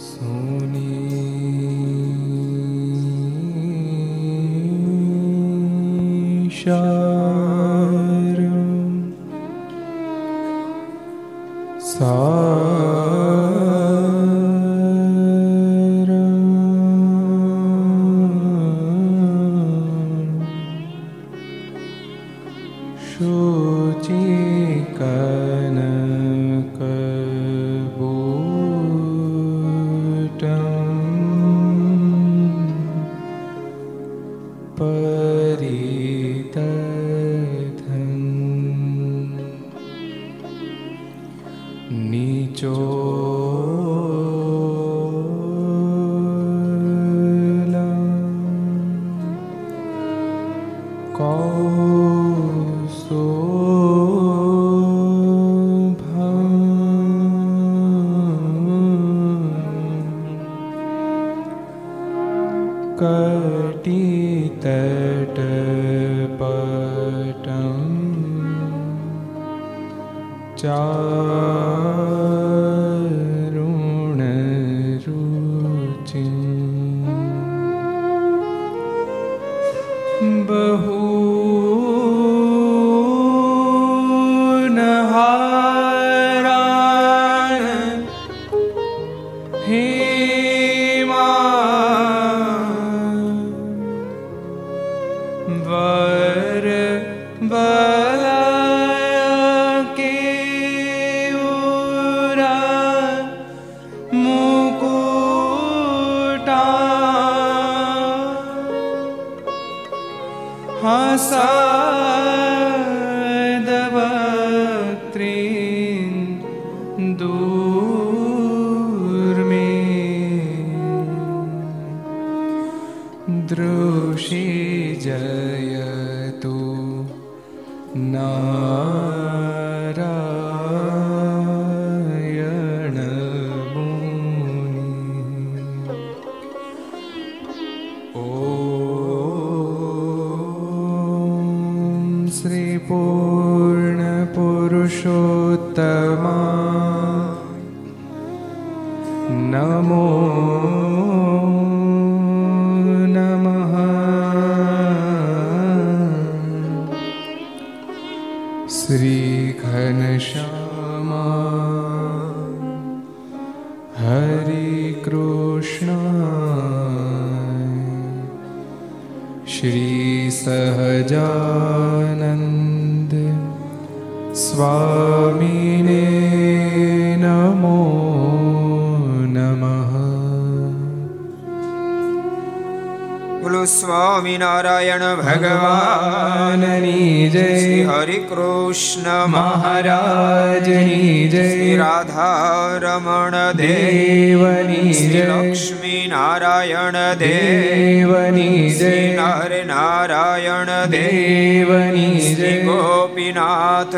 सोशा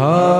હર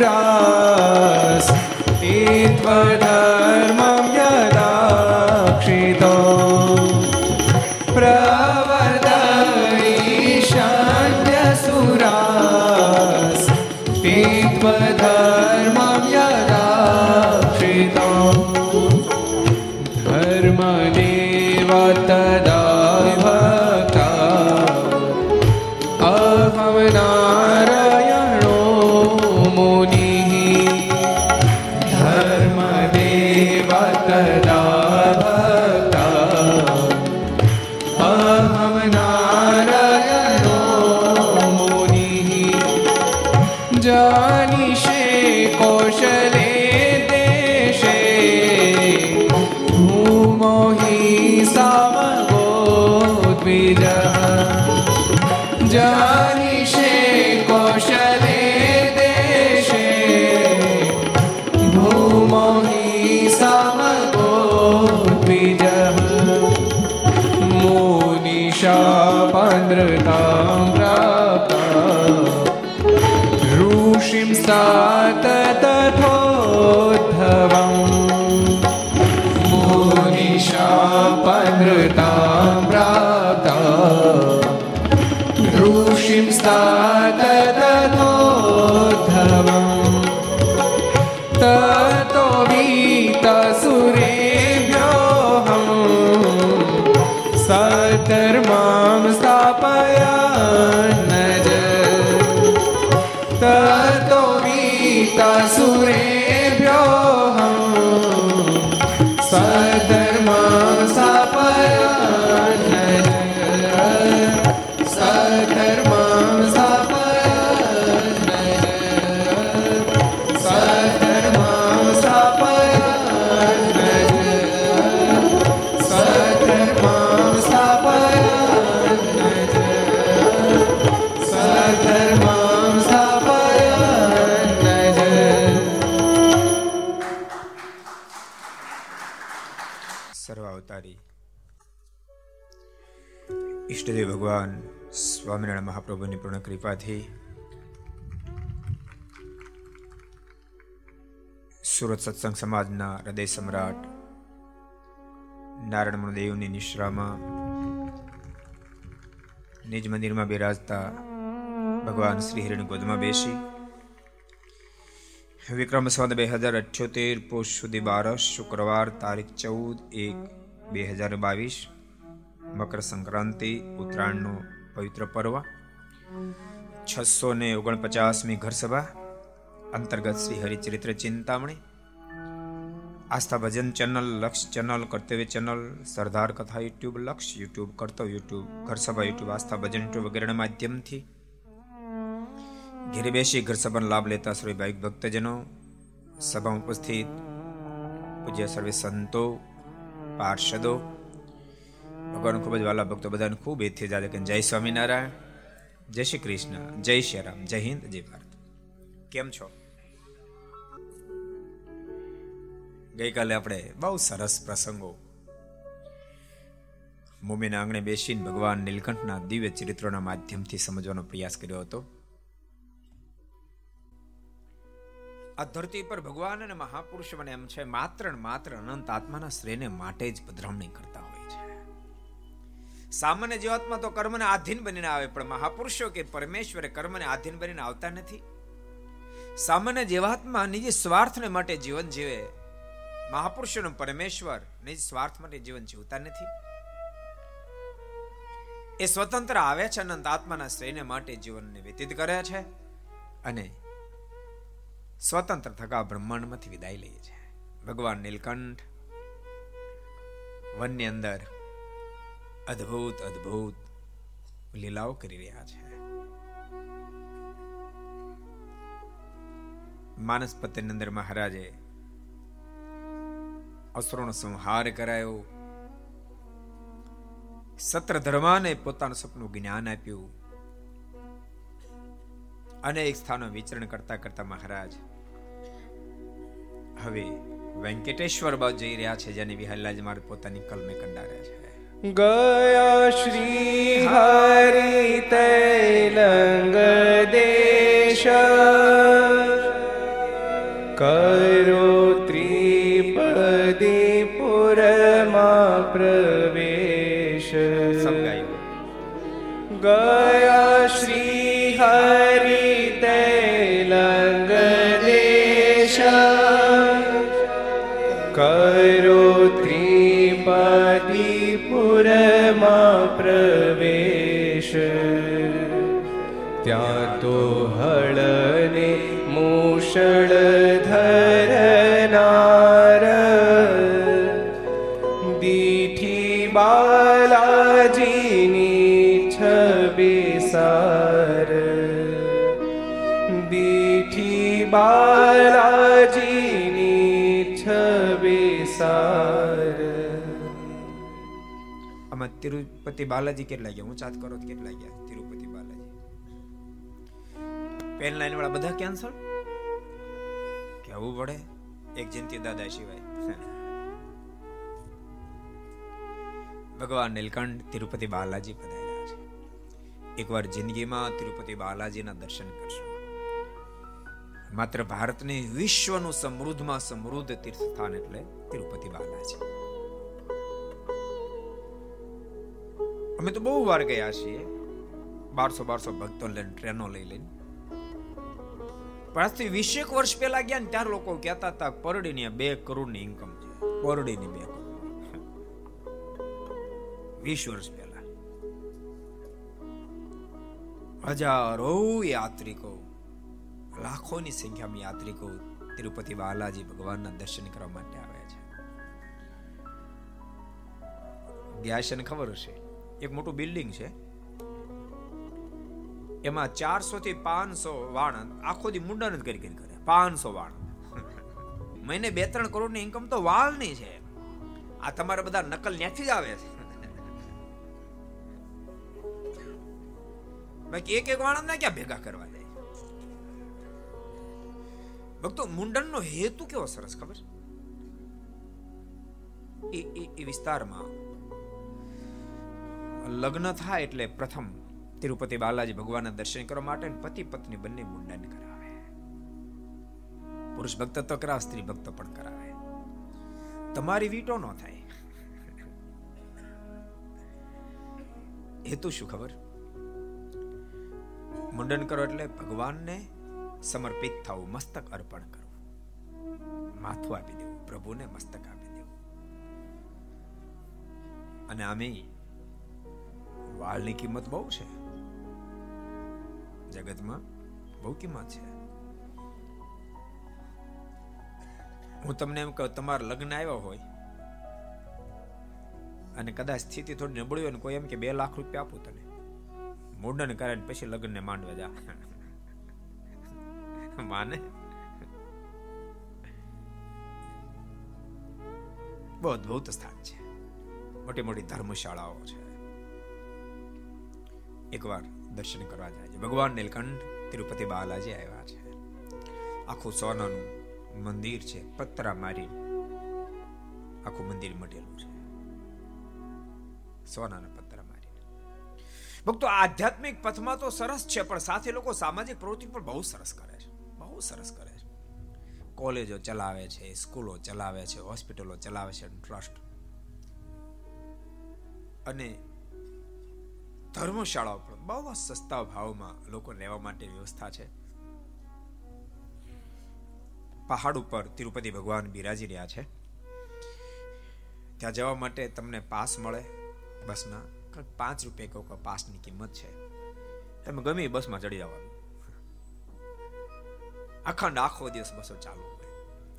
રઘુરાસ એ ત્વરા ततो वीतसुरेभ्योऽहम् મહાપ્રભુની પૂર્ણ કૃપાથી સુરત સત્સંગ સમાજના હૃદય સમ્રાટ નારાયણ મહાદેવની નિશ્રામાં નિજ મંદિરમાં બિરાજતા ભગવાન શ્રી હિરણ ગોદમાં બેસી. વિક્રમ સંવત બે હજાર અઠ્યોતેર પોષ સુધી બારસ શુક્રવાર તારીખ ચૌદ એક બે હજાર બાવીસ મકર સંક્રાંતિ ઉત્તરાયણનો પવિત્ર પર્વ. છસો ને ઓગણપચાસમી ઘરસભા અંતર્ગત Shri Haricharitra Chintamani, Aastha Bhajan channel, Laksh channel, Kartavya channel, Sardar Katha YouTube, Laksh YouTube, Kartavya YouTube, Gharsabha YouTube, Aastha Bhajan YouTube વગેરેના માધ્યમથી ઘેરે બેસી ઘર લાભ લેતા શ્રી ભાઈ ભક્તજનો સભામાં ઉપસ્થિત પૂજ્ય સર્વે સંતો, પાર્ષદો, ભગવાન ખૂબ જ વાલા ભક્તો બધાને ખૂબ એથી જાદે કે જય સ્વામિનારાયણ. જય શ્રી કૃષ્ણ, જય શ્રી રામ, જય હિન્દ, જય ભારત. કેમ છો? ગઈકાલે આપણે બહુ સરસ પ્રસંગો. મુમીના આંગણે બેસીને ભગવાન નીલકંઠના દિવ્ય ચરિત્રોના માધ્યમથી સમજવાનો પ્રયાસ કર્યો હતો. આ ધરતી પર ભગવાન અને મહાપુરુષ મને એમ છે, માત્ર માત્ર અનંત આત્માના શ્રેયને માટે જ પધરામણી કરતા સામાન્ય જીવાતમાં તો કર્મને આધીન બનીને આવે, પણ મહાપુરુષો કે પરમેશ્વરે કર્મને આધીન બનીને આવતા નથી. સામાન્ય જીવાત્મા નિજ સ્વાર્થને માટે જીવન જીવે. મહાપુરુષોનો પરમેશ્વર નિજ સ્વાર્થ માટે જીવન જીવતા નથી. એ સ્વતંત્ર આવે છે, અનંત આત્માના શ્રેયને માટે જીવનને વ્યતીત કરે છે અને સ્વતંત્ર થકા બ્રહ્માંડમાંથી વિદાય લઈએ છે. ભગવાન નીલકંઠ વનની અંદર અદ્ભુત અદ્ભુત લીલાઓ કરી રહ્યા છે. માનસ પત્યની અંદર મહારાજે અસુરોનો સંહાર કરાયો. સત્ર ધર્માને પોતાનું સપનું જ્ઞાન આપ્યું. અનેક સ્થાનો વિચરણ કરતા કરતા મહારાજ હવે વેંકટેશ્વર બાજુ જઈ રહ્યા છે, જેને વિહલ્લાજ મારે પોતાની કલમે કંડાર્યા છે. ગયા શ્રી હરિ તૈલંગ દેશ કરો ત્રિપદી पुरमा પ્રવેશ સમગાયું ગયા શ્રી તિરુપતિ બાલાજી કેટલા ગયા? ઊંચાત કરો કેટલા ગયા તિરુપતિ બાલાજી? પેન લાઈન વાળા બધા કેન્સલ કેવું પડે, એક જયંતિ દાદા સિવાય. ભગવાન નીલકંઠ તિરુપતિ બાલાજી પધાર્યા છે. એકવાર જિંદગીમાં તિરુપતિ બાલાજીના દર્શન કરશો. માત્ર ભારતને વિશ્વનું સમૃદ્ધમાં સમૃદ્ધ તીર્થ સ્થાન એટલે તિરુપતિ બાલાજી. અમે તો બહુ વાર ગયા છીએ. બારસો બારસો ભક્તો લઈને, ટ્રેનો લઈ લઈને. પણ આજથી વીસેક વર્ષ પહેલા ગયા ને ત્યારે લોકો કહેતા હતા, પરડીની બે કરોડની ઇન્કમ છે. પરડીની બે કરોડ. વીસ વર્ષ પહેલા. હજારો યાત્રિકો, લાખોની સંખ્યામાં યાત્રિકો તિરુપતિ બાલાજી ભગવાનના દર્શન કરવા માટે આવે છે. ગયા છે ને ખબર હશે? એક મોટું બિલ્ડિંગ છે. એમાં ચારસો થી પાંચસો વાણ આખો દી મુંડન જ કરી કરી. કરે પાંચસો વાણ. મહિને બે ત્રણ કરોડની ઇન્કમ તો વાળની છે. આ તમારા બધા નકલ ન્યાથી જ આવે છે. બાકી એક એક વાણંદ ક્યાં ભેગા કરવા જાય? ભક્તો મુંડનનો હેતુ કેવો સરસ ખબર? એ- એ વિસ્તારમાં લગ્ન થાય એટલે પ્રથમ તિરુપતિ બાલાજી ભગવાનના દર્શન કરવા માટે પતિ પત્ની બંને મુંડન કરાવે. પુરુષ ભક્ત તો કરાવે, સ્ત્રી ભક્ત પણ કરાવે. તમારી વીટો ન થાય. હેતુ શું ખબર? મુંડન કરો એટલે ભગવાનને સમર્પિત થવું, મસ્તક અર્પણ કરવું. માથું આપી દેવું, પ્રભુને મસ્તક આપી દેવું. અને આમે વાળની કિંમત બહુ છે. જગતમાં બહુ કિંમત છે. હું તમને એમ કહું, તમારા લગ્ન આવ્યા હોય અને કદાચ સ્થિતિ થોડી નબળી હોય ને કોઈ એમ કે બે લાખ રૂપિયા આપું તને. મુંડન કરે પછી લગ્નને માંડવા જા. માને? બહુ અદભુત સ્થાન છે. મોટી મોટી ધર્મશાળાઓ છે. એકવાર દર્શન કરવા જાય છે ભગવાન નીલકંઠ તિરુપતિ બાલાજી આવ્યા છે. આખું સોનાનું મંદિર છે, પતરા મારી આખું મંદિર મટેલું છે. સોનાના પતરા મારીને. ભક્તો, આધ્યાત્મિક પથમાં તો સરસ છે, પણ સાથે લોકો સામાજિક પ્રવૃત્તિ પણ બહુ સરસ કરે છે. બહુ સરસ કરે છે. કોલેજો ચલાવે છે, સ્કૂલો ચલાવે છે, હોસ્પિટલો ચલાવે છે, ટ્રસ્ટ. અને ધર્મશાળાઓ પણ બહુ સસ્તા ભાવમાં લોકો રહેવા માટે વ્યવસ્થા છે. પહાડ ઉપર તિરુપતિ ભગવાન બિરાજી રહ્યા છે. ત્યાં જવા માટે તમને પાસ મળે બસના પાંચ રૂપિયા કહો પાસની કિંમત છે. તમે ગમે બસમાં ચડી જવાનું. અખંડ આખો દિવસ બસો ચાલુ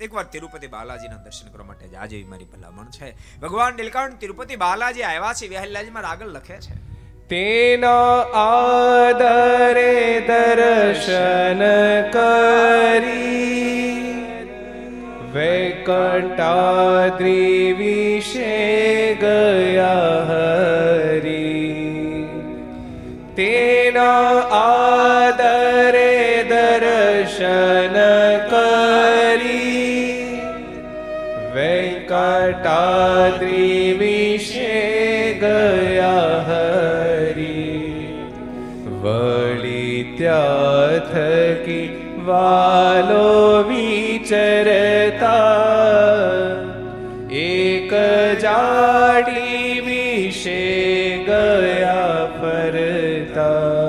એકવાર તિરુપતિ બાલાજીના દર્શન કરવા માટે આજે મારી ભલામણ છે. ભગવાન નીલકંઠ તિરુપતિ બાલાજી આવ્યા છે. વ્યાહલાજીમાં આગળ લખે છે. તેના આદરે દર્શન કરી. વૈકટાદ્રી વિશે ગયા હરી. તેના થકી વાલો વિચરતા. એક જાડી વિશે ગયા ફરતા.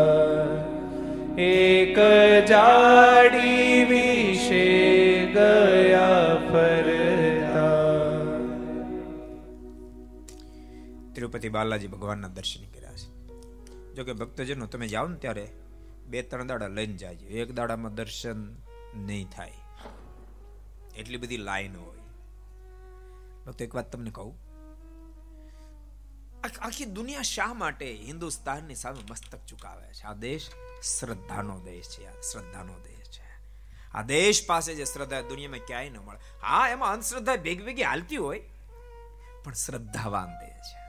એક જાડી વિશે ગયા ફરતા. તિરુપતિ બાલાજી ભગવાનના દર્શન કર્યા છે. જો કે ભક્તજનો, તમે જાઓ ને ત્યારે બે, ત્રણ દાડા લઈને જાજો. એક દાડામાં દર્શન નહીં થાય. એટલી બધી લાઈન હોય. ભક્તો એક વાત તમને કહું. આખી દુનિયા શા માટે હિન્દુસ્તાનની સામે મસ્તક ચુકાવે છે? આ દેશ શ્રદ્ધાનો દેશ છે શ્રદ્ધાનો દેશ છે. આ દેશ પાસે જે શ્રદ્ધા દુનિયામાં ક્યાંય ન મળે. હા, એમાં અંધશ્રદ્ધા ભેગી ભેગી હાલતી હોય, પણ શ્રદ્ધાવાન દેશ છે.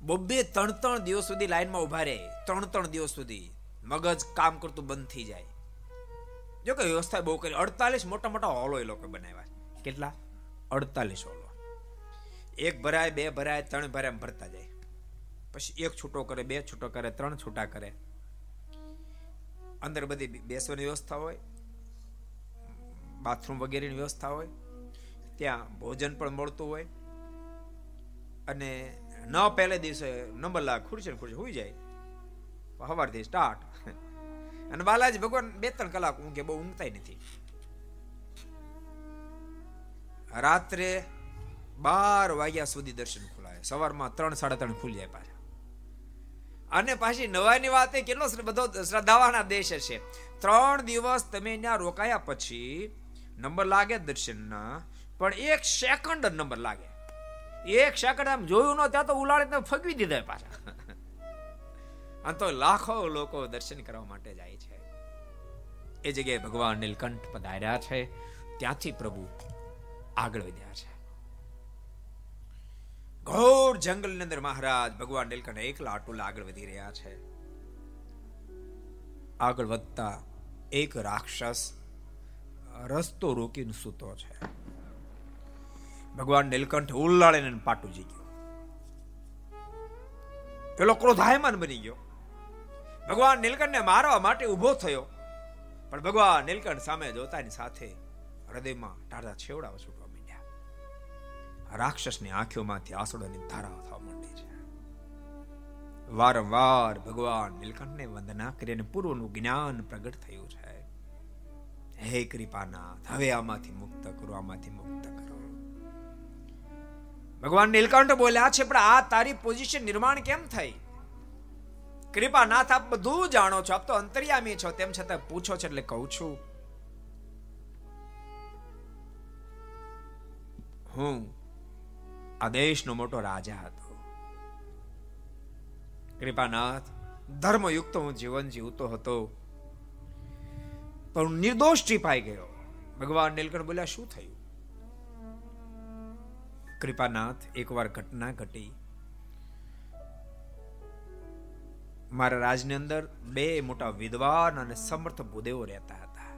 બબ્બે ત્રણ ત્રણ દિવસ સુધી લાઈનમાં ઊભા રહે. ત્રણ ત્રણ દિવસ સુધી. મગજ કામ કરતું બંધ થઈ જાય. જો કે વ્યવસ્થા બહુ કરી. અડતાલીસ મોટા મોટા હોલો એ લોકો બનાવ્યા કેટલા? અડતાલીસ હોલો. એક ભરાય, બે ભરાય, ત્રણ ભરાય ભરતા જાય. પછી એક છૂટો કરે, બે છૂટો કરે, ત્રણ છૂટા કરે. અંદર બધી બેસવાની વ્યવસ્થા હોય. બાથરૂમ વગેરેની વ્યવસ્થા હોય. ત્યાં ભોજન પણ મળતું હોય. અને ન પહેલે દિવસે નંબર લાખ ખુરશી ખુરશી હોઈ જાય. સવારથી સ્ટાર્ટ. અને બાલાજી ભગવાન બે ત્રણ કલાક ઊંઘે, બહુ ઊંઘતા નથી. રાત્રે બાર વાગ્યા સુધી દર્શન ખુલાય. સવારમાં ત્રણ, સાડા ત્રણ ખુલી જાય પાછા અને પાછી નવાઈની વાત એ કેટલો બધો શ્રદ્ધાવાના દેશ છે ત્રણ દિવસ તમે ત્યાં રોકાયા પછી નંબર લાગે દર્શનના, પણ એક સેકન્ડ નંબર લાગે. એક સેકન્ડ આમ જોયું ન ત્યાં તો ઉલાડી ફગવી દીધા પાછા. અને તો લાખો લોકો દર્શન કરવા માટે જાય છે. એ જગ્યાએ ભગવાન નીલકંઠ પધાર્યા છે. ત્યાંથી પ્રભુ આગળ વધ્યા છે. ઘોર જંગલની અંદર મહારાજ ભગવાન નીલકંઠ એકલા અટુલા આગળ વધી રહ્યા છે. આગળ વધતા એક રાક્ષસ રસ્તો રોકીને સૂતો છે. ભગવાન નીલકંઠ ઉલ્લાળીને પાટું જી ગયો પેલો ક્રોધાયમાન બની ગયો. ભગવાન નીલકંઠને મારવા માટે ઊભો થયો. પણ ભગવાન નીલકંઠ સામે જોતાની સાથે હૃદયમાં ટાઢા છેવડા છૂટવા માંડ્યા. રાક્ષસની આંખોમાંથી આંસુડાની ધારા થવા માંડી છે. વારંવાર ભગવાન નીલકંઠને વંદના કરીને પૂર્વનું જ્ઞાન પ્રગટ થયું છે. હે કૃપાનાથ, હવે આમાંથી મુક્ત કરો, આમાંથી મુક્ત કરો. ભગવાન નીલકંઠ બોલ્યા છે, પણ આ તારી પોઝિશન નિર્માણ કેમ થઈ? કૃપાનાથ આપ બધું જાણો છો. આપ તો અંતર્યામી છો. તેમ છતાં પૂછો છો એટલે કહું છું. હું આ દેશનો મોટો રાજા હતો. કૃપાનાથ ધર્મયુક્ત હું જીવન જીવતો હતો. પણ નિર્દોષ ટીપાઈ ગયો. ભગવાન નીલકંઠ બોલ્યા, શું થયું? કૃપાનાથ એકવાર ઘટના ઘટી. મારા રાજની અંદર બે મોટા વિદ્વાન અને સમર્થ ભૂદેવો રહેતા હતા.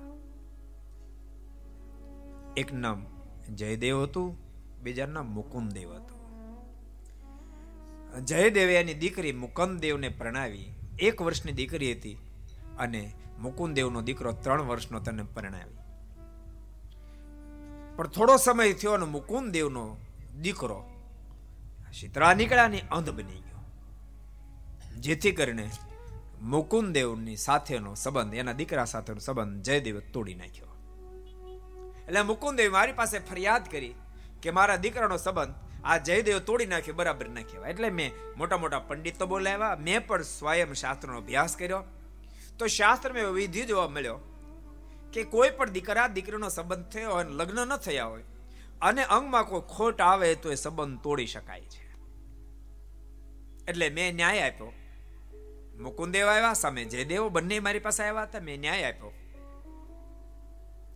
એક નામ જયદેવ હતું બીજા નામ મુકુંદેવ હતું. જયદેવે એની દીકરી મુકંદદેવને પ્રણાવી, એક વર્ષની દીકરી હતી અને મુકુંદેવનો દીકરો ત્રણ વર્ષનો તને પરણાવી. પણ થોડો સમય થયો અને મુકુંદદેવનો દીકરો શીતળા નીકળ્યાની અંધ બની જેથી કરીને મુકુંદેવની સાથેનો સંબંધ, એના દીકરા સાથેનો સંબંધ જયદેવે તોડી નાખ્યો. એટલે મુકુંદેવ મારી પાસે ફરિયાદ કરી કે મારા દીકરાનો સંબંધ આ જયદેવ તોડી નાખ્યો, બરાબર ના કહેવાય. એટલે મેં મોટા મોટા પંડિતો બોલાવ્યા, મેં પણ સ્વયં શાસ્ત્રનો અભ્યાસ કર્યો. તો શાસ્ત્રમાં વિધિ જોવા મળ્યો કે કોઈ પણ દીકરા દીકરીનો સંબંધ થયો હોય લગ્ન ન થયા હોય, અને અંગમાં કોઈ ખોટ આવે તો એ સંબંધ તોડી શકાય છે. એટલે મેં ન્યાય આપ્યો. મુકુંદેવ આવ્યા સામે જયદેવ, બંને મારી પાસે આવ્યા હતા, મેં ન્યાય આપ્યો.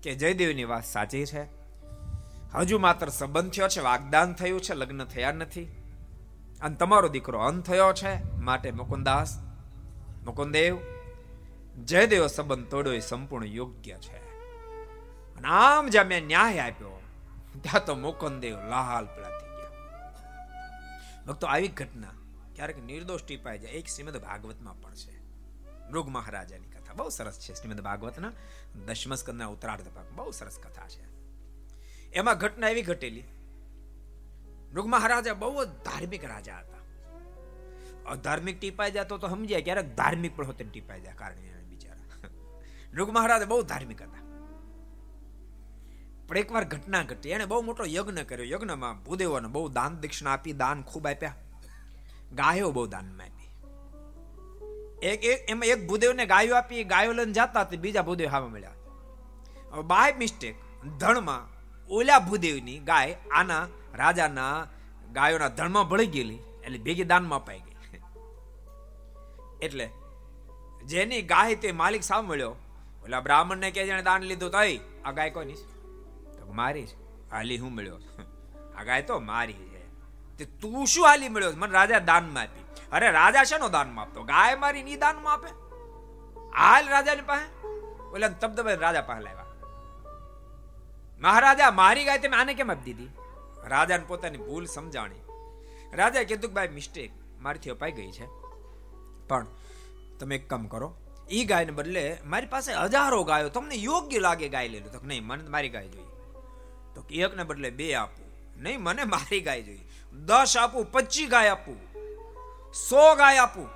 કે જયદેવની વાત સાચી છે? હજુ માત્ર સંબંધ થયો છે, વાગદાન થયું છે, લગ્ન થયા નથી. અને તમારો દીકરો અંત થયો છે, માટે મુકુંદાસ, મુકુંદેવ, જયદેવ સંબંધ તોડ્યો એ સંપૂર્ણ યોગ્ય છે. અને આમ જ્યાં મેં ન્યાય આપ્યો, ત્યાં તો મુકુંદેવ લાલ પેલા થઈ ગયા. ભક્તો, આવી ઘટના ક્યારેક નિર્દોષ ટીપાઈ જાય. એક શ્રીમદ ભાગવતમાં પણ છે. મૃગ મહારાજાની કથા. બહુ સરસ છે શ્રીમદ ભાગવતના દશમ સ્કંદના ઉત્તરાર્ધ ભાગ. બહુ સરસ કથા છે. એમાં ઘટના એવી ઘટેલી. મૃગ મહારાજા બહુ જ ધાર્મિક રાજા હતા. અધાર્મિક ટીપાઈ જતો તો સમજ્યા ક્યારેક ધાર્મિક પણ હોતે ટીપાઈ જાય કારણ બિચારા મૃગ મહારાજ બહુ ધાર્મિક હતા. પણ એકવાર ઘટના ઘટી. એને બહુ મોટો યજ્ઞ કર્યો. યજ્ઞમાં ભૂદેવોને બહુ દાન દક્ષિણા આપી, દાન ખૂબ આપ્યા. ગાયો બહુ દાનમાં આપી એક એમાં એક ભૂદેવને ગાયો આપી ગાયો લઈને જતા તે બીજા ભૂદેવ હાવા મળ્યા બાય મિસ્ટેક ધણમાં ઓલા ભૂદેવની ગાય આના રાજાના ગાયોના ધણમાં ભળી ગયેલી, એટલે ભેગી દાનમાં અપાઈ ગઈ. એટલે જેની ગાય તે માલિક સામે મળ્યો, ઓલા બ્રાહ્મણને કે જેણે દાન લીધું તો આ ગાય કોની તો મારી છે. હાલી હું મળ્યો. આ ગાય તો મારી છે. તે તું શું હાલી મળ્યો મને રાજા દાનમાં આપી. અરે રાજા શેનો દાનમાં આપતો? ગાય મારી ની દાનમાં આપે? હાલ રાજાની પાસે? ઓલા તબદબે રાજા પાસે લાવ્યા. મહારાજા, મારી ગાય તમે આને કેમ આપી દીધી? રાજાને પોતાની ભૂલ સમજાણી. રાજાએ કીધું કે, ભાઈ મિસ્ટેક મારીથી અપાઈ ગઈ છે. પણ તમે એક કામ કરો. એ ગાયને બદલે મારી પાસે હજારો ગાયો. તમને યોગ્ય લાગે ગાય લઈ લો તો નહીં, મને મારી ગાય જોઈએ. તો એકને બદલે બે આપું. નહીં, મને મારી ગાય જોઈએ. દસ આપું પચીસ ગાય આપું, સો ગાય આપું.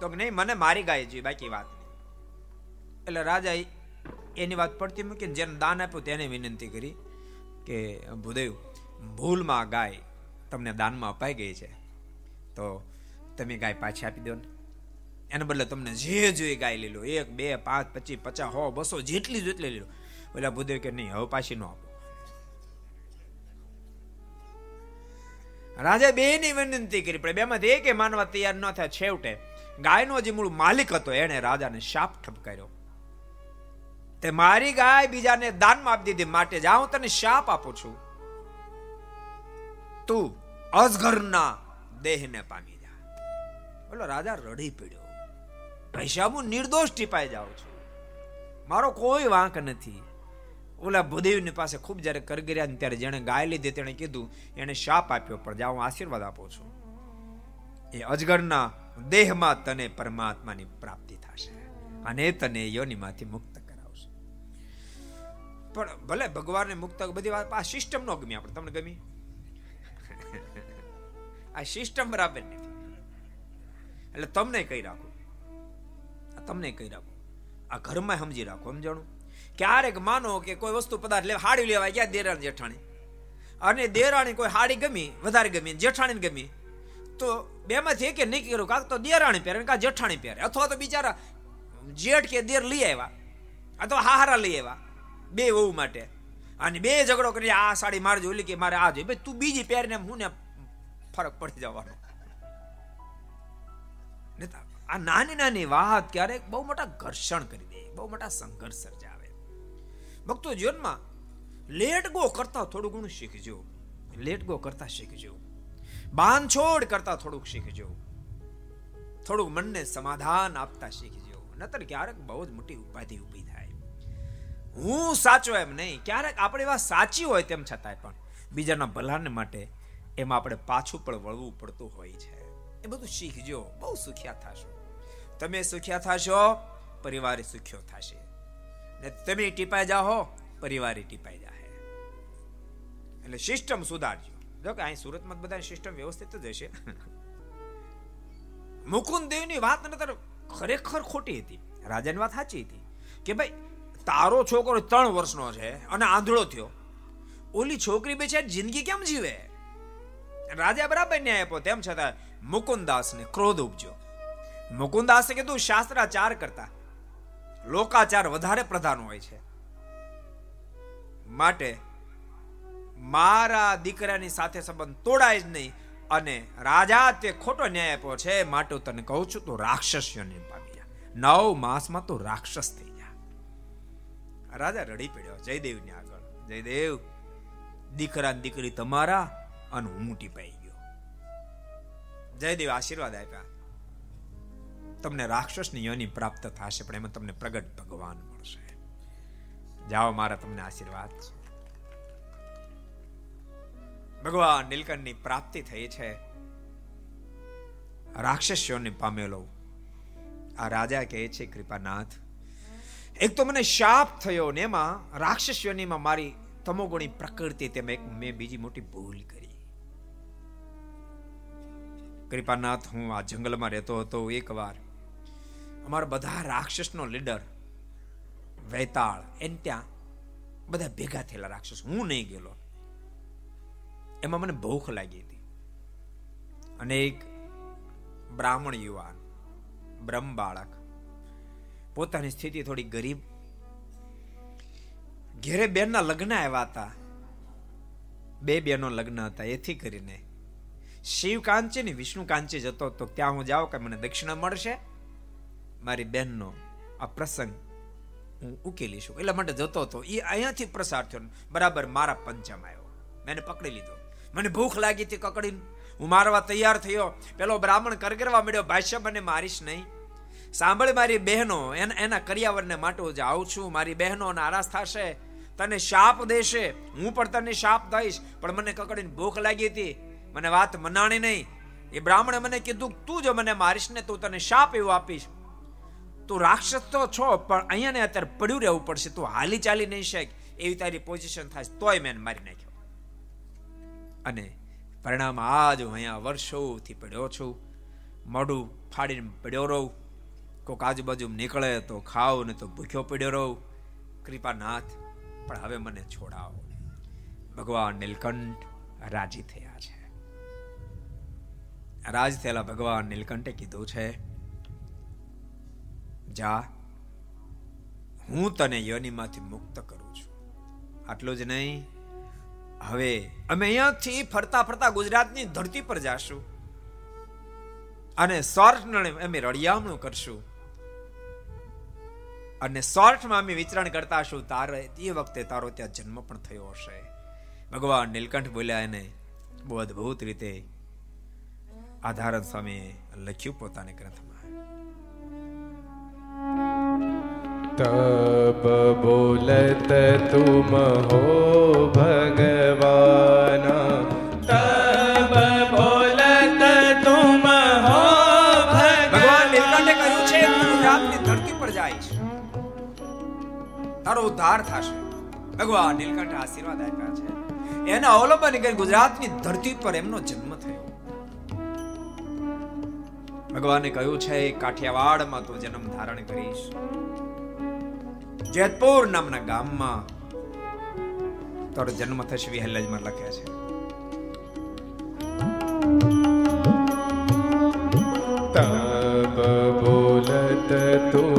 તો નહીં, મને મારી ગાય જોઈએ, બાકી વાત નહીં. એટલે રાજા એની વાત પડતી મૂકીને જેને દાન આપ્યું તેને વિનંતી કરી કે, ભૂદેવ, ભૂલમાં ગાય તમને દાનમાં અપાઈ ગઈ છે. તો તમે ગાય પાછી આપી દો ને. એને બદલે તમને જે જોઈએ ગાય લઈ લો. એક, બે, પાંચ, પચીસ, પચાસ, હો, બસો જેટલી જેટલી લઈ લો. એટલે ભૂદેવ કે નહીં, હવે પાછી ન આપો. રાજા બે ની વિનંતી કરી, પણ બેમાંથી એકે માનવા તૈયાર ન થયા છેવટે ગાયનો જે મૂળ માલિક હતો એને રાજાને શાપ ઠપકાર્યો તે મારી ગાય બીજાને દાનમાં આપી દીધી, માટે જા હું તને શાપ આપું છું. તું અજગરના દેહને પામી જા. બોલો, રાજા રડી પડ્યો. પૈસા હું નિર્દોષ ટીપાઈ જાઉં છું. મારો કોઈ વાંક નથી. ઓલા ભૂદેવની પાસે ખૂબ જ્યારે કરગર્યા ને ત્યારે જેણે ગાય લીધી તેણે કીધું, એને શાપ આપ્યો, પણ જા હું આશીર્વાદ આપું છું. એ અજગરના દેહમાં તને પરમાત્માની પ્રાપ્તિ થશે અને તને યોનિમાંથી મુક્ત કરાવશે. પણ ભલે ભગવાનને મુક્ત બધી વાત, આ સિસ્ટમ નો ગમી આપણે, તમને ગમી? આ સિસ્ટમ બરાબર નથી. એટલે તમને કહી રાખો તમને કહી રાખો આ ઘરમાં સમજી રાખો સમજાણું? ક્યારેક માનો કે કોઈ વસ્તુ પદાર્થ લેવા હાડી લેવા ગયા દેરાણી, જેઠાણી. અને દેરાણી કોઈ હાડી ગમી, વધારે ગમી જેઠાણીને ગમી. તો બેમાંથી એક નહીં કર્યું કાંક તો દેરાણી પહેરે કાં જેઠાણી પહેરે. અથવા તો બિચારા જેઠ કે દેર લઈ આવ્યા. અથવા હાહારા લઈ આવ્યા. બે વહુ માટે. અને બે ઝઘડો કરી, આ સાડી મારજો, ઓલી કે મારે આ જોઈએ. ભાઈ, તું બીજી પહેરીને હું ને ફરક પડી જવાનો. આ નાની નાની વાત ક્યારેક બહુ મોટા ઘર્ષણ કરી દે. બહુ મોટા સંઘર્ષ સર્જાવે ભક્તો જીવનમાં લેટ ગો કરતા થોડું ઘણું શીખજો. લેટ ગો કરતા શીખજો. બાંધછોડ કરતા થોડુંક શીખજો. થોડુંક મનને સમાધાન આપતા શીખજો. નતર ક્યારેક બહુ જ મોટી ઉપાધિ ઊભી થાય. હું સાચો એમ નહીં, ક્યારેક આપણે વાત સાચી હોય તેમ છતાંય પણ બીજાના ભલાને માટે એમાં આપણે પાછું પણ વળવું પડતું હોય છે. એ બધું શીખજો, બહુ સુખ્યા થશો. તમે સુખ્યા થશો, પરિવારે સુખ્યો થશે. ને તમે ટીપાઈ જાઓ, પરિવારે ટીપાઈ જાહે. એટલે સિસ્ટમ સુધારજો. જો કે અહીં સુરતમાં બધા સિસ્ટમ વ્યવસ્થિત જ હશે. મુકુંદ દેવની વાત નતર ખરેખર ખોટી હતી. રાજાની વાત સાચી હતી. કે ભાઈ, તારો છોકરો ત્રણ વર્ષનો છે અને આંધળો થયો. ઓલી છોકરી બેચારી જિંદગી કેમ જીવે? રાજા બરાબર ન્યાય આપ્યો તેમ છતાં મુકુંદાસને ક્રોધ ઉપજો મુકુંદાસે કીધું, શાસ્ત્રાચાર કરતા લોકાચાર વધારે પ્રધાન હોય છે. માટે મારા દીકરાની સાથે સંબંધ તોડાય જ નહીં અને રાજા તે ખોટો ન્યાય આપ્યો છે માટે હું તને કહું છું, તો રાક્ષસીઓને પામી જા. નવ માસમાં તો રાક્ષસ થઈ જા. રાજા રડી પડ્યો, જયદેવની આગળ. જયદેવ, દીકરા દીકરી તમારા, અને હું ટીપાઈ ગયો. જયદેવ આશીર્વાદ આપ્યા. તમને રાક્ષસની યોની પ્રાપ્ત થશે, પણ એમાં તમને પ્રગટ ભગવાન મળશે. જાઓ, મારા તમને આશીર્વાદ છે. ભગવાન નીલકંઠની પ્રાપ્તિ થઈ છે. રાક્ષસીઓને પામેલો આ રાજા કહે છે, કૃપાનાથ, એક તો મને શાપ થયો ને એમાં રાક્ષસીઓનીમાં મારી તમોગુણી પ્રકૃતિ તેમ એક મેં બીજી મોટી ભૂલ કરી. કૃપાનાથ, હું આ જંગલમાં રહેતો હતો એકવાર અમારા બધા રાક્ષસનો લીડર, વૈતાળ, એને ત્યાં બધા ભેગા થયેલા રાક્ષસ. હું નહીં ગયેલો. એમાં મને ભૂખ લાગી હતી. અને એક બ્રાહ્મણ યુવાન, બ્રહ્મ બાળક, પોતાની સ્થિતિ થોડી ગરીબ. ઘેરે બેનના લગ્ન આવ્યા હતા. બે બેનો લગ્ન હતા, એથી કરીને. શિવ કાંચે ને વિષ્ણુ કાંચે જતો તો ત્યાં હું જાઉં કે મને દક્ષિણા મળશે? મારી બહેનનો આ પ્રસંગ હું ઉકેલી છું એટલા માટે જતો હતો. એ અહીંયાથી પ્રસાર થયો. બરાબર મારા પંચમ આવ્યો. મેં પકડી લીધો. મને ભૂખ લાગી હતી કકડીને. હું મારવા તૈયાર થયો. પેલો બ્રાહ્મણ કરગરવા મળ્યો ભાષ્ય મને મારીશ નહીં. સાંભળ મારી બહેનો, એના કરિયાવરને માટે હું આવું છું. મારી બહેનો નારાજ થશે. તને શાપ દેશે. હું પણ તને શાપ દઈશ. પણ મને કકડીને ભૂખ લાગી હતી. મને વાત મનાણી નહીં. એ બ્રાહ્મણે મને કીધું, તું જો મને મારીશ ને તું તને શાપ એવું આપીશ. તું રાક્ષસ તો છો, પણ અહીંયા ને અત્યારે પડ્યું રહેવું પડશે. તું હાલી ચાલી નહીં શક. એવી તારી પોઝિશન થાય તોય મેં મારી નાખ્યો. અને પરિણામ આજ હું અહીંયા વર્ષોથી પડ્યો છું. મોઢું ફાડીને પડ્યો રહું. કોઈક આજુબાજુ નીકળે તો ખાવ ને તો ભૂખ્યો પડ્યો રહું. કૃપાનાથ, પણ હવે મને છોડાવો. ભગવાન નીલકંઠ રાજી થયા છે. રાજ થયેલા ભગવાન નીલકંઠે કીધું છે જા, હું તને યોનિમાંથી મુક્ત કરું છું. આટલું જ નહીં. હવે અમે અહીંયાથી ફરતા ફરતા ગુજરાતની ધરતી પર જાશું. અને સોર્ઠ અમે રળિયામણું કરશું. અને સોર્ટમાં અમે વિચરણ કરતા હશું. તારે એ વખતે તારો ત્યાં જન્મ પણ થયો હશે. ભગવાન નીલકંઠ બોલ્યા એને બહુ અદભુત રીતે. આધારન સ્વામીએ લખ્યું પોતાને ગ્રંથમાં. तब बोलत तुम हो भगवान तब बोलत तुम हो ભગવાન નીલકંઠે કહ્યું છે તું ગુજરાતની ધરતી પર જઈશ તારો ઉદ્ધાર થશે ભગવાન નીલકંઠે આશીર્વાદ આપ્યા છે એના અવલંબન કરી ગુજરાતની ધરતી પર એમનો જન્મ થયો ભગવાને કહ્યું છે કાઠિયાવાડમાં તું જન્મ ધારણ કરીશ. જેતપુર નામના ગામમાં તારો જન્મ થશે વિહલ્લજમાં લખે છે. તબ બોલત તો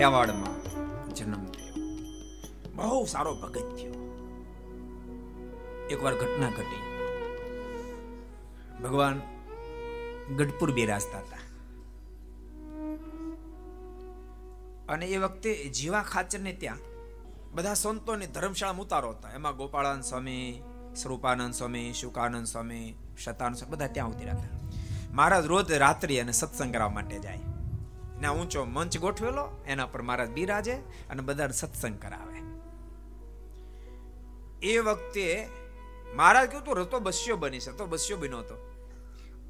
કાઠિયાવાડમાં જન્મ થયો. બહુ સારો ભગત થયો. એકવાર ઘટના ઘટી. ભગવાન ગઢપુર બિરાજતા હતા. અને એ વખતે જીવા ખાચરને ત્યાં બધા સંતોની ધર્મશાળામાં ઉતારો હતા. એમાં ગોપાળાનંદ સ્વામી, સ્વરૂપાનંદ સ્વામી, શુકાનંદ સ્વામી, શતાનંદ સ્વામી, બધા ત્યાં ઉતર્યા હતા. મહારાજ રોજ રાત્રિ અને સત્સંગ કરવા માટે જાય. એના ઊંચો મંચ ગોઠવેલો, એના પર મહારાજ બિરાજે અને બધાને સત્સંગ કરાવે. એ વખતે મહારાજ કહ્યું તું રતો બસ્યો બની છે, તો બસ્યો બન્યો હતો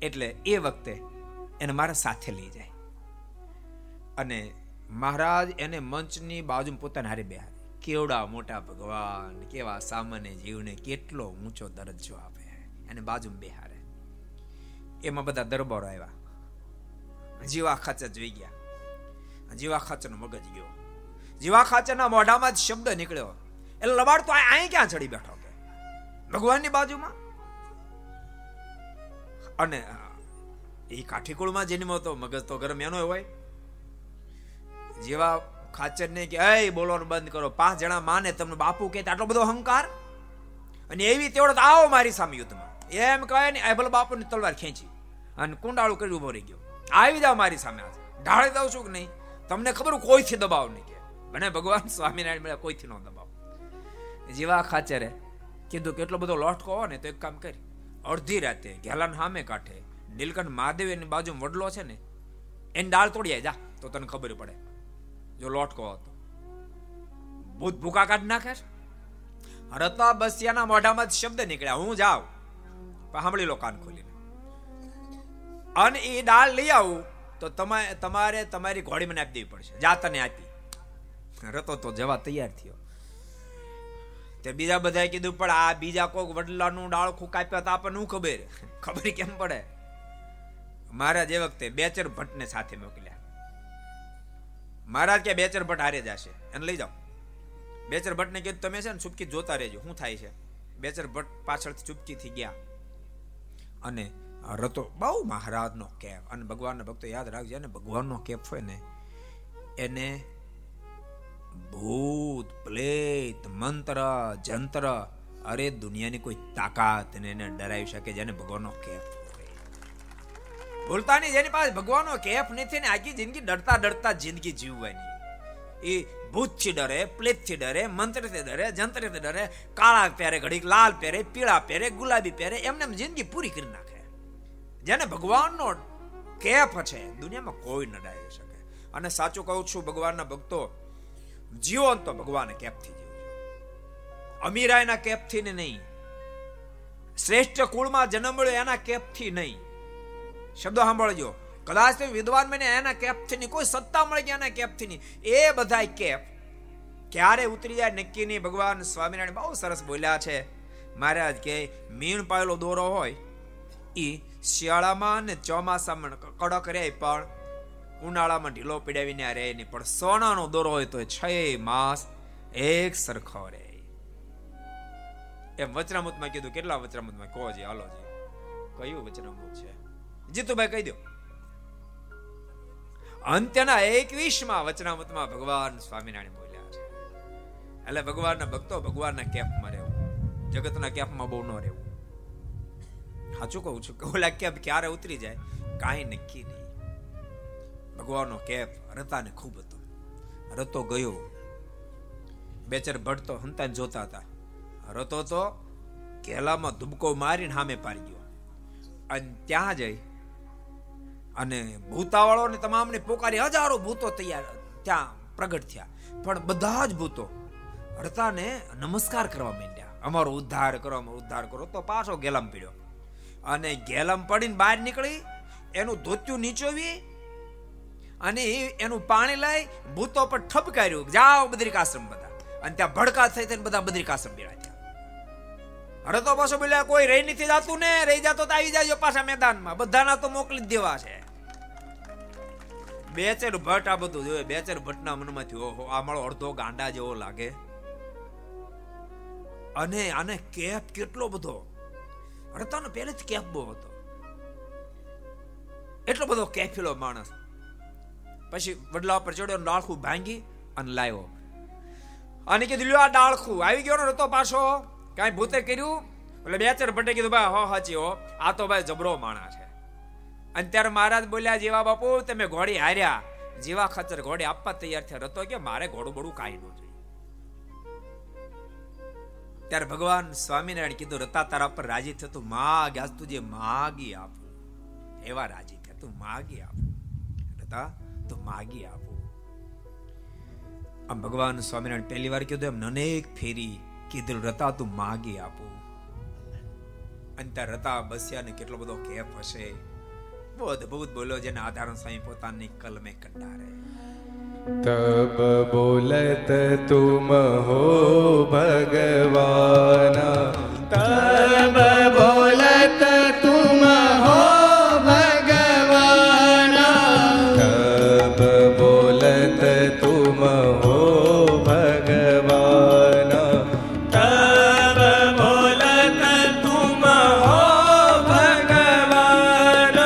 એટલે એ વખતે એને મારા સાથે લઈ જાય. અને મહારાજ એને મંચની બાજુ પોતાના હારે બેહારે કેવડા મોટા ભગવાન, કેવા સામાન્ય જીવને કેટલો ઊંચો દરજ્જો આપે. એને બાજુ બેહારે એમાં બધા દરબારો આવ્યા. જીવા ખાચર જોઈ ગયા જીવા ખાચરનો મગજ ગયો. જીવા ખાચરના મોઢામાં જ શબ્દ નીકળ્યો. એટલે લબાડ તો અહીં ક્યાં ચડી બેઠો કે? ભગવાનની બાજુમાં? અને એ કાઠીકુળમાં જન્મ હતો મગજ તો ગરમ એનો હોય. જેવા ખાચર ને કે એ બોલવાનું બંધ કરો. પાંચ જણા માને તમને બાપુ કે આટલો બધો અહંકાર? અને એવી તેવડો આવો મારી સામે યુદ્ધમાં. એમ કહે ને ભલે બાપુની તલવાર ખેંચી. અને કુંડાળું કરી ઊભો રહી ગયો. આવી જાવ મારી સામે આજે. ઢાળી દઉં છું કે નહીં? તમને ખબર કોઈથી દબાવ નહીં કે? મને ભગવાન સ્વામિનારાયણ મળ્યા, કોઈથી ન દબાવ. જીવા ખાચરે કીધું કેટલો બધો લોટકો હોય ને તો એક કામ કરી. અડધી રાતે ઘેલાન સામે કાંઠે નીલકંઠ મહાદેવ એની બાજુ વડલો છે ને, એની ડાળ તોડી જા, તો તને ખબર પડે. જો લોટકો હતો. ભૂત ભૂકા કાઢ નાખે રતા બસિયાના મોઢામાં શબ્દ નીકળ્યા, હું જાઉં. સાંભળી લો કાન ખોલીને. અને એ ડાળ લઈ આવું. તો તમારે તમારે ઘોડી મને આપી દેવી પડશે. જાતને આપી. રતો તો જવા તૈયાર થયો. તે બીજા બધાએ કીધું, પણ આ બીજા કોઈક વડલાનું ડાળખું કાપ્યા તો આપણને શું ખબર? ખબર કેમ પડે? મહારાજ એ વખતે બેચર ભટ્ટને સાથે મોકલ્યા. મહારાજ કે બેચર ભટ્ટ હારે જશે. એને લઈ જાઓ. બેચર ભટ્ટને કીધું, તમે છે ને ચૂપકી જોતા રહેજો. શું થાય છે? બેચર ભટ્ટ પાછળથી ચૂપકીથી ગયા. અને રતો બહુ મહારાજનો કેફ અને ભગવાનના ભક્તો યાદ રાખજો અને ભગવાનનો કેફ હોય ને, એને ભૂત, પ્લેત, મંત્ર, જંત્ર, અરે દુનિયાની કોઈ તાકાત એને ડરાવી શકે જેને ભગવાનનો કેફ બોલતા નહીં જેની પાસે ભગવાનનો કેફ નથી ને, આખી જિંદગી ડરતા ડરતા જિંદગી જીવવાની. એ ભૂતથી ડરે, પ્લેતથી ડરે, મંત્રથી ડરે, જંત્રથી ડરે, કાળા પહેરે, ઘડીક લાલ પહેરે, પીળા પહેરે, ગુલાબી પહેરે, એમને જિંદગી પૂરી કરી નાખે. જેને ભગવાનનો કેફ છે, દુનિયામાં કોઈ ન ડાળી શકે. અને સાચું કહું છું, ભગવાનના ભક્તો જીવો તો ભગવાન કેફથી જીવજો અમીરાયના કેફથી ને નહીં. શ્રેષ્ઠ કુળમાં જન્મ મળ્યો એના કેફથી નહીં. શબ્દો સાંભળજો. કદાચ વિદ્વાન બને એના કેફથી નહીં. કોઈ સત્તા મળે કે એના કેફથી નહીં. એ બધા કેફ ક્યારે ઉતરી જાય નક્કી નહીં. ભગવાન સ્વામિનારાયણ બહુ સરસ બોલ્યા છે. મહારાજ કે, મીણ પાયેલો દોરો હોય ઈ શિયાળામાં ને ચોમાસામાં કડક રહે પણ ઉનાળામાં ઢીલો પીડાવીને આ રહે નહીં. પણ સોનાનો દોરો હોય તો છ માસ એક સરખો રહે. એમ વચનામૃતમાં કીધું, કેટલા વચનામૃતમાં? કહો છે હાલો છે કયું વચનામૃત છે? જીતુભાઈ કહી દો. અંત્યના એકવીસમાં વચનામૃતમાં ભગવાન સ્વામિનારાયણ બોલ્યા છે. એટલે ભગવાનના ભક્તો ભગવાનના કેફમાં રહેવું. જગતના કેફમાં બહુ ન રહેવું. સાચું કહું છું. ઓલા કેફ ક્યારે ઉતરી જાય? કાંઈ નક્કી નહીં. ભગવાનનો કેફ રતાને ખૂબ હતો. રતો ગયો. બેચર ભટતો હંતાને જોતા હતા. રતો તો કેલામાં ધુબકો મારીને સામે પાડી ગયો. અને ત્યાં જઈ અને ભૂતાવાળો ને તમામને પોકારી હજારો ભૂતો તૈયાર ત્યાં પ્રગટ થયા. પણ બધા જ ભૂતો રતાને નમસ્કાર કરવા માંડ્યા. અમારો ઉદ્ધાર કરો, અમારો ઉદ્ધાર કરો. તો પાછો ગેલામ પીડ્યો. અને ગેલમ પડીને બહાર નીકળી, એનું ધોત્યું નીચોવી અને એનું પાણી લઈ ભૂતો પર ઠપકાર્યું જાઓ બદ્રિકાશ્રમ બધા. અને ત્યાં ભડકા થઈ થઈને બધા બદ્રિકાશ્રમ બેડા અરે તો પાછો બોલ્યા, કોઈ રહી નથી જાતું ને, રહી જાતો તો આવી જાજો પાછા મેદાનમાં. બધાના તો મોકલી દેવા છે. બેચર ભટ્ટ આ બધું જોયે. બેચર ભટ્ટના મનમાંથી, ઓહો, આ મારો અડધો ગાંડા જેવો લાગે. અને આને કેપ કેટલો બધો? પહેલે પહેલેથી કેફબો હતો. એટલો બધો કેફેલો માણસ. પછી વડલા પર ચડ્યો ડાળખું ભાંગી અને લાવ્યો. અને કીધું, લ્યો આ ડાળખું. આવી ગયો ને રતો પાછો. કાંઈ ભૂતે કર્યું? એટલે બે ચાર ભટ્ટે કીધું ભાઈ હો, હાચી હો. આ તો ભાઈ જબરો માણા છે. અને ત્યારે મહારાજ બોલ્યા, જેવા બાપુ, તમે ઘોડી હાર્યા. જેવા ખચર ઘોડી આપવા તૈયાર થયા. રતો કે મારે ઘોડું બડું કાંઈ ન જોઈએ. ત્યારે ભગવાન સ્વામિનારાયણ કીધું, રતા, તારા પર રાજી થતું માગ, આજ તું જે માગી આપું. એવા રાજી થયા, તું માગી આપું. રતા, તું માગી આપું. આમ ભગવાન સ્વામિનારાયણ પહેલી વાર કીધું, એમ અનેક ફેરી કીધું, રતા, તું માગી આપું. અને ત્યાં રતા બસ્યા ને કેટલો બધો કેફ હશે. બહુ અદભુત બોલ્યો, જેના આધારણ સ્વામી પોતાની કલમે કંડારે तब बोलत तुम हो भगवान तब बोलत तुम हो भगवान तब बोलत तुम हो भगवान तब बोलत तुम हो भगवान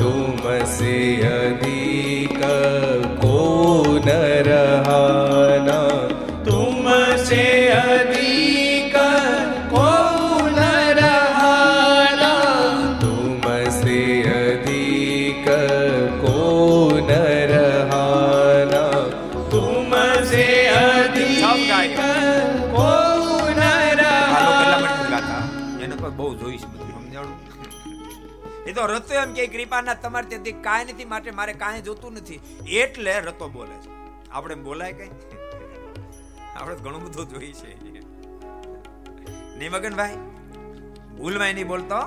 तुमसे अधिक એમ કે કૃપાના તમારે તેથી કાંઈ નથી, માટે મારે કાંઈ જોતું નથી. એટલે રતો બોલે છે. આપણે બોલાય કઈ? આપણે ઘણું બધું જોઈ છે નહીં મગનભાઈ, ભૂલમાં નહીં બોલતો?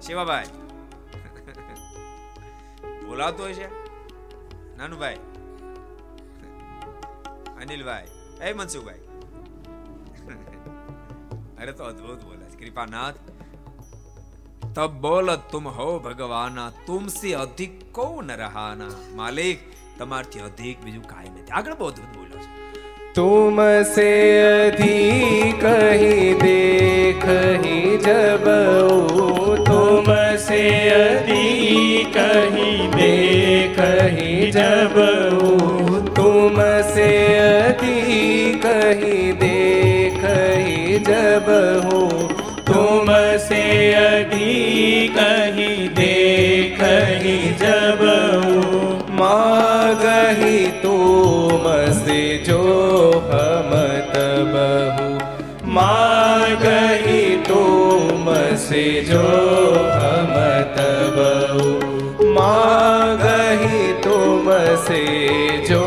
શિવાભાઈ. બોલાતો હોય છે? નાનુભાઈ. અનિલભાઈ. એ મનસુખભાઈ. અરે તો અદભુત બોલે છે. કૃપાનાથ. તબ બોલત તુમ હો ભગવાના તુમસે અધિક કો ન રહાના માલિક તમારથી અધિક બીજું કાંઈ નથી આગળ બહુ અદ્ભુત બોલ્યો છે तुमसे अधिक ही देख ही जब ओ तुमसे अधिक ही देख ही जब ओ तुमसे अधिक ही देख ही जब हो तुमसे अधिक तुमसे जो हम तब हो मागही तुमसे जो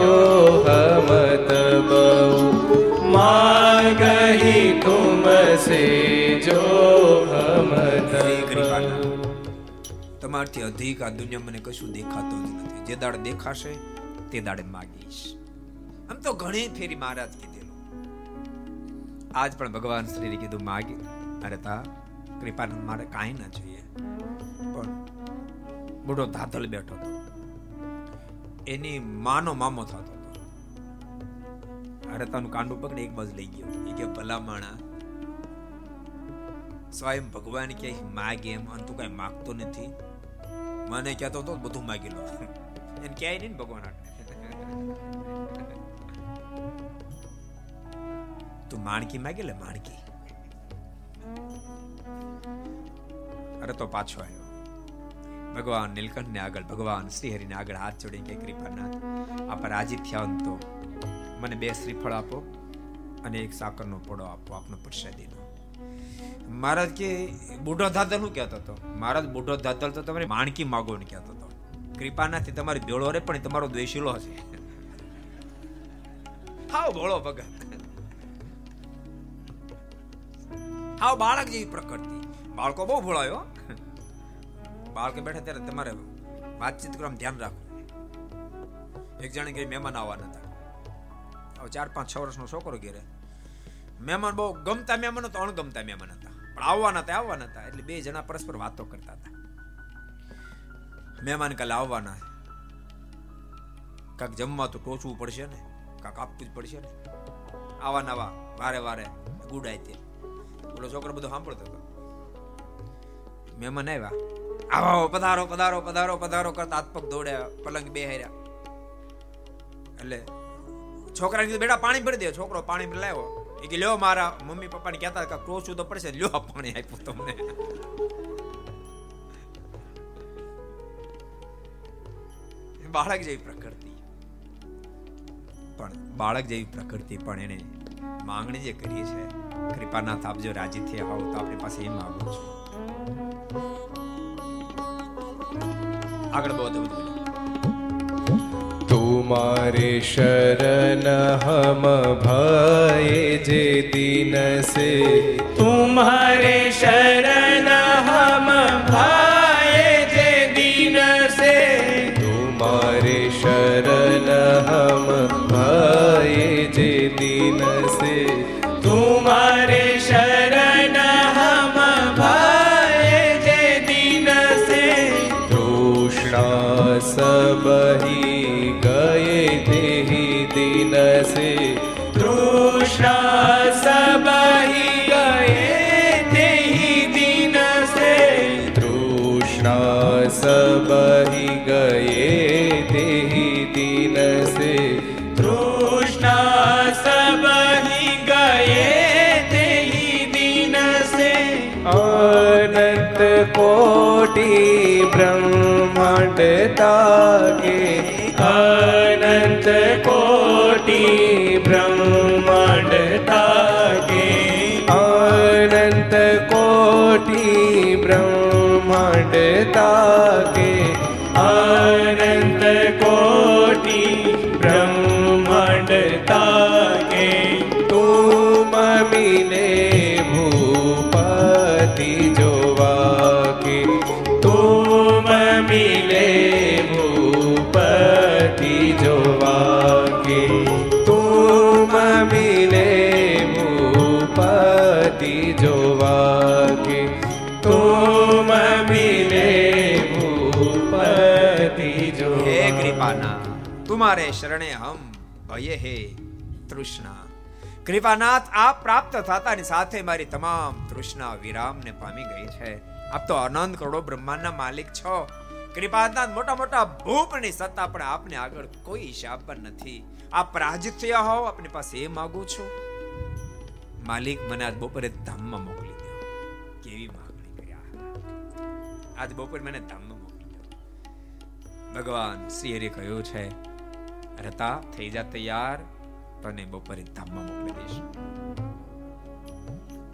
हम तब हो मागही तुमसे जो हम तब हो તમારથી અધિક આ દુનિયા મને કશું દેખાતું જ નથી જે દાડે દેખાશે તે દાડે માગીશ આમ તો ઘણી ફેરી મહારાજ કીધેલું આજ પણ ભગવાન શ્રીએ કીધું માગી અરે તા કૃપાનંદ, મારે કાંઈ ના જોઈએ. પણ બુઢો ધાતલ બેઠો હતો. એની માનો મામો થતો હતો. અરે તાનું કાંડું પકડી એક બાજુ લઈ ગયો. એ કે, ભલા માણા, સ્વયં ભગવાન કે માગે એમ? અને તું કઈ માગતો નથી. મને કહેતો તો બધું માગી લો. એને ક્યાંય નહીં ભગવાન. તું માણકી માગી લે, માણકી. અરે તો પાછો આવ્યો. ભગવાન નીલકંઠ ને આગળ, ભગવાન શ્રીહરિને આગળ હાથ જોડી કે કૃપાનાથ, આપ રાજી થયા તો મને બે શ્રીફળ આપો અને એક સાકરનો પોડો આપો, આપનો પ્રસાદીનો. મહારાજ કે, બુઢો ધાતલનું કહેતો હતો? મહારાજ, બુઢો ધાતલ તો તમારી માણકી માગો ને કહેતો હતો. કૃપાનાથી તમારી ભેળો રે પણ તમારો દ્વેષીલો હશે. હાવ ભોળો ભગત. હાવ બાળક જેવી પ્રકૃતિ. બાળકો બહુ ભોળાયો બાળકે બેઠા ત્યારે તમારે વાતચીત કરવા ધ્યાન રાખવું. એક જણે ઘરે મહેમાન આવવાના હતા. હવે ચાર, પાંચ, છ વર્ષનો છોકરો ઘેરે મહેમાન બહુ ગમતા મહેમાન હતા, અણગમતા મહેમાન હતા. પણ આવવાના હતા આવવાના હતા. એટલે બે જણા પરસ્પર વાતો કરતા હતા. મહેમાન કાલે આવવાના. કાંક જમવા તો ટોચવું પડશે ને? કાંક આપવું જ પડશે ને? આવા નવા, વારે વારે ગુડાય તે. ઓલો છોકરો બધું સાંભળતો હતો. મહેમાન આવ્યા. આવો, પધારો પધારો પધારો પધારો કરતા હાથ પગ દોડ્યા પલંગ બે હાર્યા. એટલે છોકરાને કીધું, બેટા, પાણી ભરી દે. છોકરો પાણી લાવ્યો. એ કે, લ્યો મારા મમ્મી પપ્પાને કહેતા કે તો પડશે. લ્યો પાણી આપ્યું તમને. બાળક જેવી પ્રકૃતિ. પણ બાળક જેવી પ્રકૃતિ પણ એને માંગણી જે કરી છે કૃપાનાથ આપજો રાજી થયા હોવ તો આપણી પાસે એ માગું છું. આગળ બહુ બધું તુમારે શરણ હમ ભય જે દિન સે. તુમારે શરણ હમ ભય જે દિન સે. તુમારે શરણ હમ ભય જે દિન સે. हरे अनंत कोटि ब्रह्मांड ताके अनंत कोटि ब्रह्मांड ताके अनंत कोटि ब्रह्मांड ताके તુમારે શરણે હમ ભયે હે તૃષ્ણા કૃપાનાથ આપ પ્રાપ્ત થતાની સાથે મારી તમામ તૃષ્ણા વિરામને પામી ગઈ છે આપ તો અનંત કરોડો બ્રહ્માંડના માલિક છો કૃપાનાથ મોટા મોટા ભૂપની સત્તા પણ આપને આગળ કોઈ હિસાબ પણ નથી આપ પરાજિત થયા આપની પાસે એ માંગુ છું માલિક મને આજ બપોરે ધામમાં મોકલી દો કેવી માંગણી કર્યા આજ બપોરે મને ધામમાં મોકલી દો ભગવાન શ્રી હરિ કહ્યું છે રતા થઈ જા તૈયાર. તને બપોરે ધામમાં મોકલી દઈશ.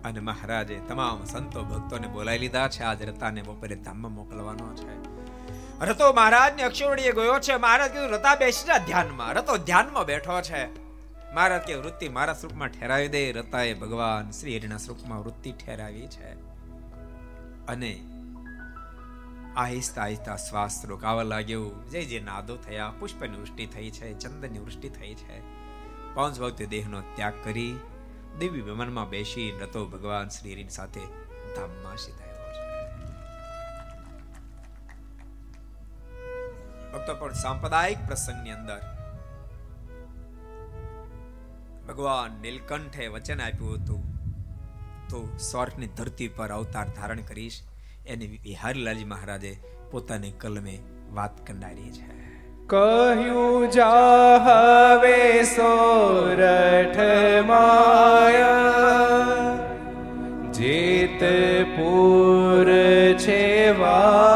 અને મહારાજે તમામ સંતો ભક્તોને બોલાવી લીધા છે. આજ રતાને બપોરે ધામમાં મોકલવાનો છે. રતો મહારાજને અક્ષરડીએ ગયો છે. મહારાજ કીધું, રતા, બેસી જા ધ્યાનમાં. રતો ધ્યાનમાં બેઠો છે. મહારાજ કે, વૃત્તિ મારા સ્વરૂપમાં ઠેરાવી દે. રતાએ ભગવાન શ્રી હરિના સ્વરૂપમાં વૃત્તિ ઠેરાવી છે. અને આહિસ્તા આહિસ્તા શ્વાસ રોકાવા લાગ્યો. જે જે નાદો થયા પુષ્પની વૃષ્ટિ થઈ છે, ચંદનની વૃષ્ટિ થઈ છે. પાંચ ભક્તિ દેહનો ત્યાગ કરી દેવી વિમાનમાં બેસી નતો ભગવાન શ્રીની સાથે ધામમાં સીધાયો છે. ભક્તો પણ સાંપ્રદાયિક પ્રસંગની અંદર ભગવાન નીલકંઠે વચન આપ્યું હતું. તો સ્વર્ગની ધરતી પર અવતાર ધારણ કરીશ. એની બિહારીલાલજી મહારાજે પોતાની કલમે વાત કરનારી છે. કહ્યું જા હવે સોરઠ માયા. જેતપુર છે વાળાનું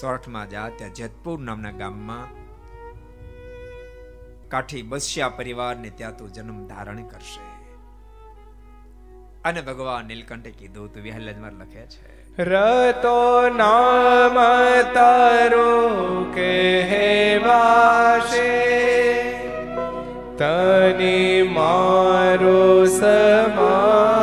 સોરઠમાં જા, ત્યાં જેતપુર નામના ગામમાં કાઠી બસ્યા પરિવારને ત્યાં તું જન્મ ધારણ કરશે. અને ભગવાન નીલકંઠે કીધું, તું વિહલ્લજમાં લખે છે. રતો નામ તારો કે હેવાશે તને મારો સમાગમ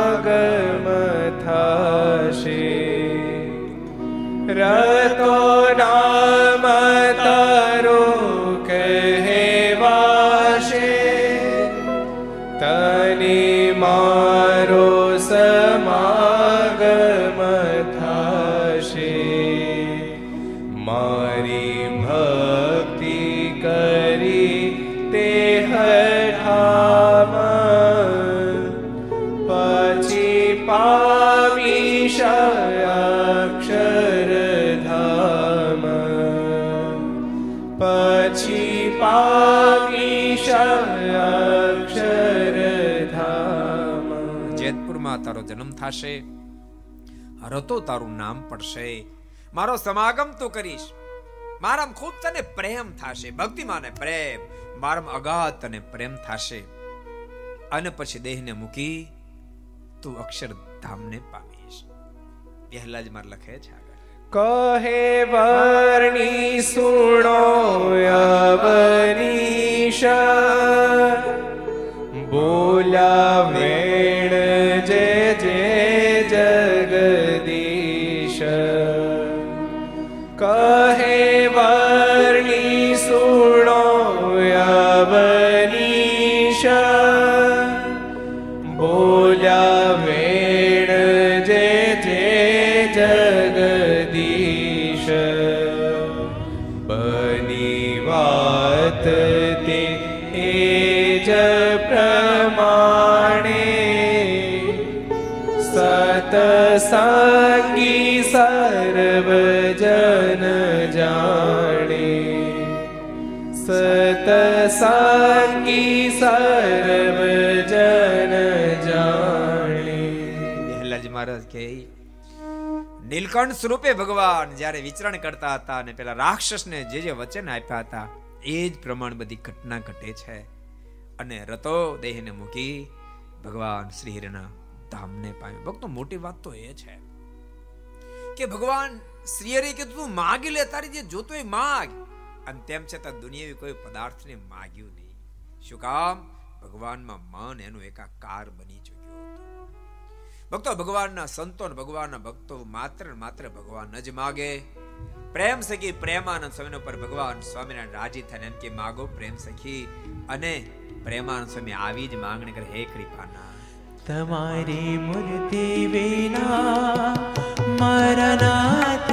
થશે. રતો તારું નામ પડશે. મારો સમાગમ તું કરીશ. મારામ ખૂબ તને પ્રેમ થશે ભક્તિ માને પ્રેમ. મારામ અગાધ તને પ્રેમ થશે. અને પછી દેહને મૂકી તું અક્ષરધામને પામીશ. પહેલા જ માર લખે છે કહે વર્ણી સુણો અવનીશ. બોલા વેણ જે જે કે નીલકંઠ સ્વરૂપે ભગવાન જ્યારે વિચરણ કરતા હતા અને પેલા રાક્ષસને જે જે વચન આપ્યા હતા, એ જ પ્રમાણ બધી ઘટના ઘટે છે. અને રતો દેહને મૂકી ભગવાન શ્રી હિરના ધામને પામ્યો. ભક્તો, મોટી વાત તો એ છે કે ભગવાન શ્રી હરે કીધું તું માગી લે, તારી જે જોતો એ માગ. અને તેમ છતાં દુનિયાવી કોઈ પદાર્થને માગ્યું નહીં. શું કામ? ભગવાનમાં મન એનું એકાકાર બની ચૂક્યું હતું. ભક્તો, ભગવાનના સંતો ભગવાનના ભક્તો માત્ર માત્ર ભગવાન જ માગે. પ્રેમ સખી પ્રેમાનંદ સ્વામી પર ભગવાન સ્વામિનારાયણ રાજી થઈને એમ કે માગો પ્રેમ સખી, અને પ્રેમાનંદ સ્વામી આવી જ માંગણી કરે, હે કૃપાના. તમારી મૂર્તિ વિના મારા નાથ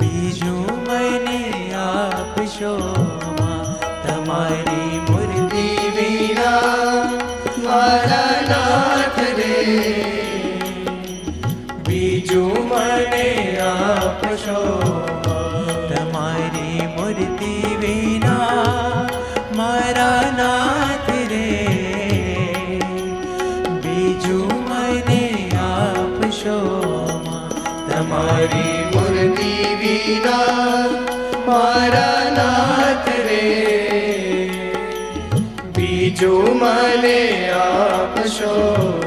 બીજું મને આપશો તમારી મારા બીજું મને આપશો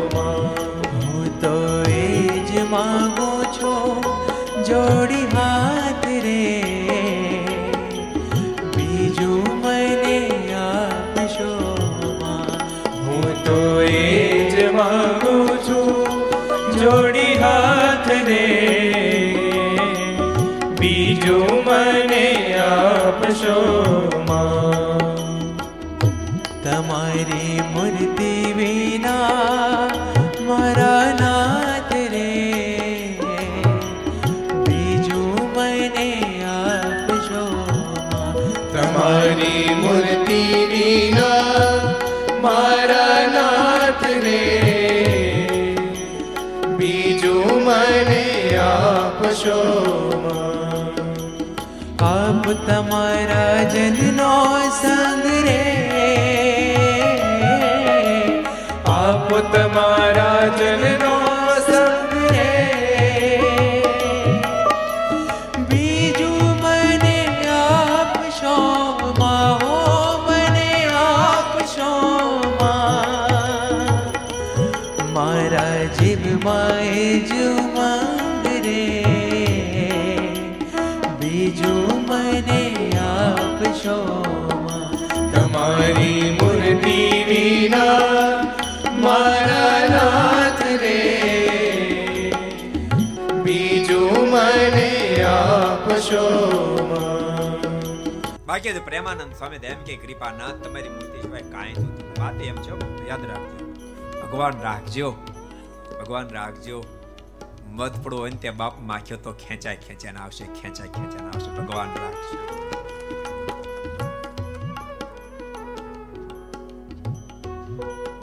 તમારા જનનો તો પ્રેમાનંદ સ્વામી એમ કે, કૃપાનાથ, તમારી મૂર્તિ સિવાય કાંઈ નથી. વાત એમ છે યાદ રાખજો. ભગવાન રાખજો. ભગવાન રાખજો. મત પડો હોય ત્યાં બાપ માખ્યો તો ખેંચાય ખેંચાને આવશે, ખેંચાય ખેંચાને આવશે. ભગવાન રાખજો.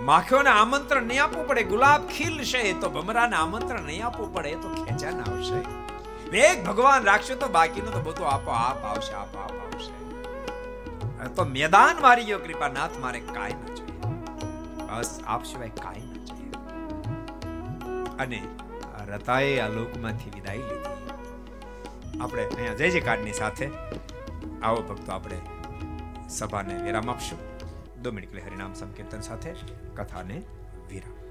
માખીઓને આમંત્રણ નહીં આપવું પડે. ગુલાબ ખીલશે તો, ભમરાને આમંત્રણ નહીં આપવું પડે તો ખેંચાને આવશે. વેગ ભગવાન રાખશો તો બાકીનું તો બધું આપો, આપ આવશે, આપો, આપ આવશે. તો મેદાન મારી ગયો કૃપાનાથ, મારે કાંઈ ન જોઈએ. બસ, આપ સિવાય કાંઈ ન જોઈએ. અને રતાએ આ લોકમાંથી વિદાય લીધી. આપણે અહીંયા જય જયકારની સાથે આવો ભક્તો આપણે સભાને વિરામ આપશું. દો મિનિટ હરિનામ સંકીર્તન સાથે, કથાને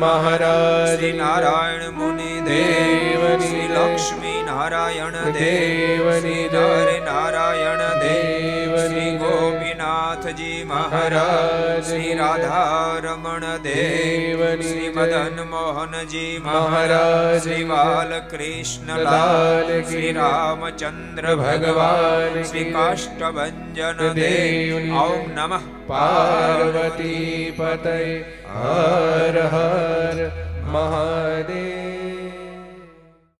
મહારાજ. શ્રી નારાયણ મુનિ દેવ શ્રી લક્ષ્મી નારાયણ દેવ શ્રી નર નારાયણ દેવ શ્રી ગોપીનાથજી મહારાજ શ્રી રાધારમણ દેવ શ્રી મદન મોહનજી મહારાજ. શ્રી બાલકૃષ્ણ લાલ શ્રી રામચંદ્ર ભગવાન શ્રી કાષ્ટભન દેવ ઓમ નમઃ પાર્વતી પતય હર હર મહા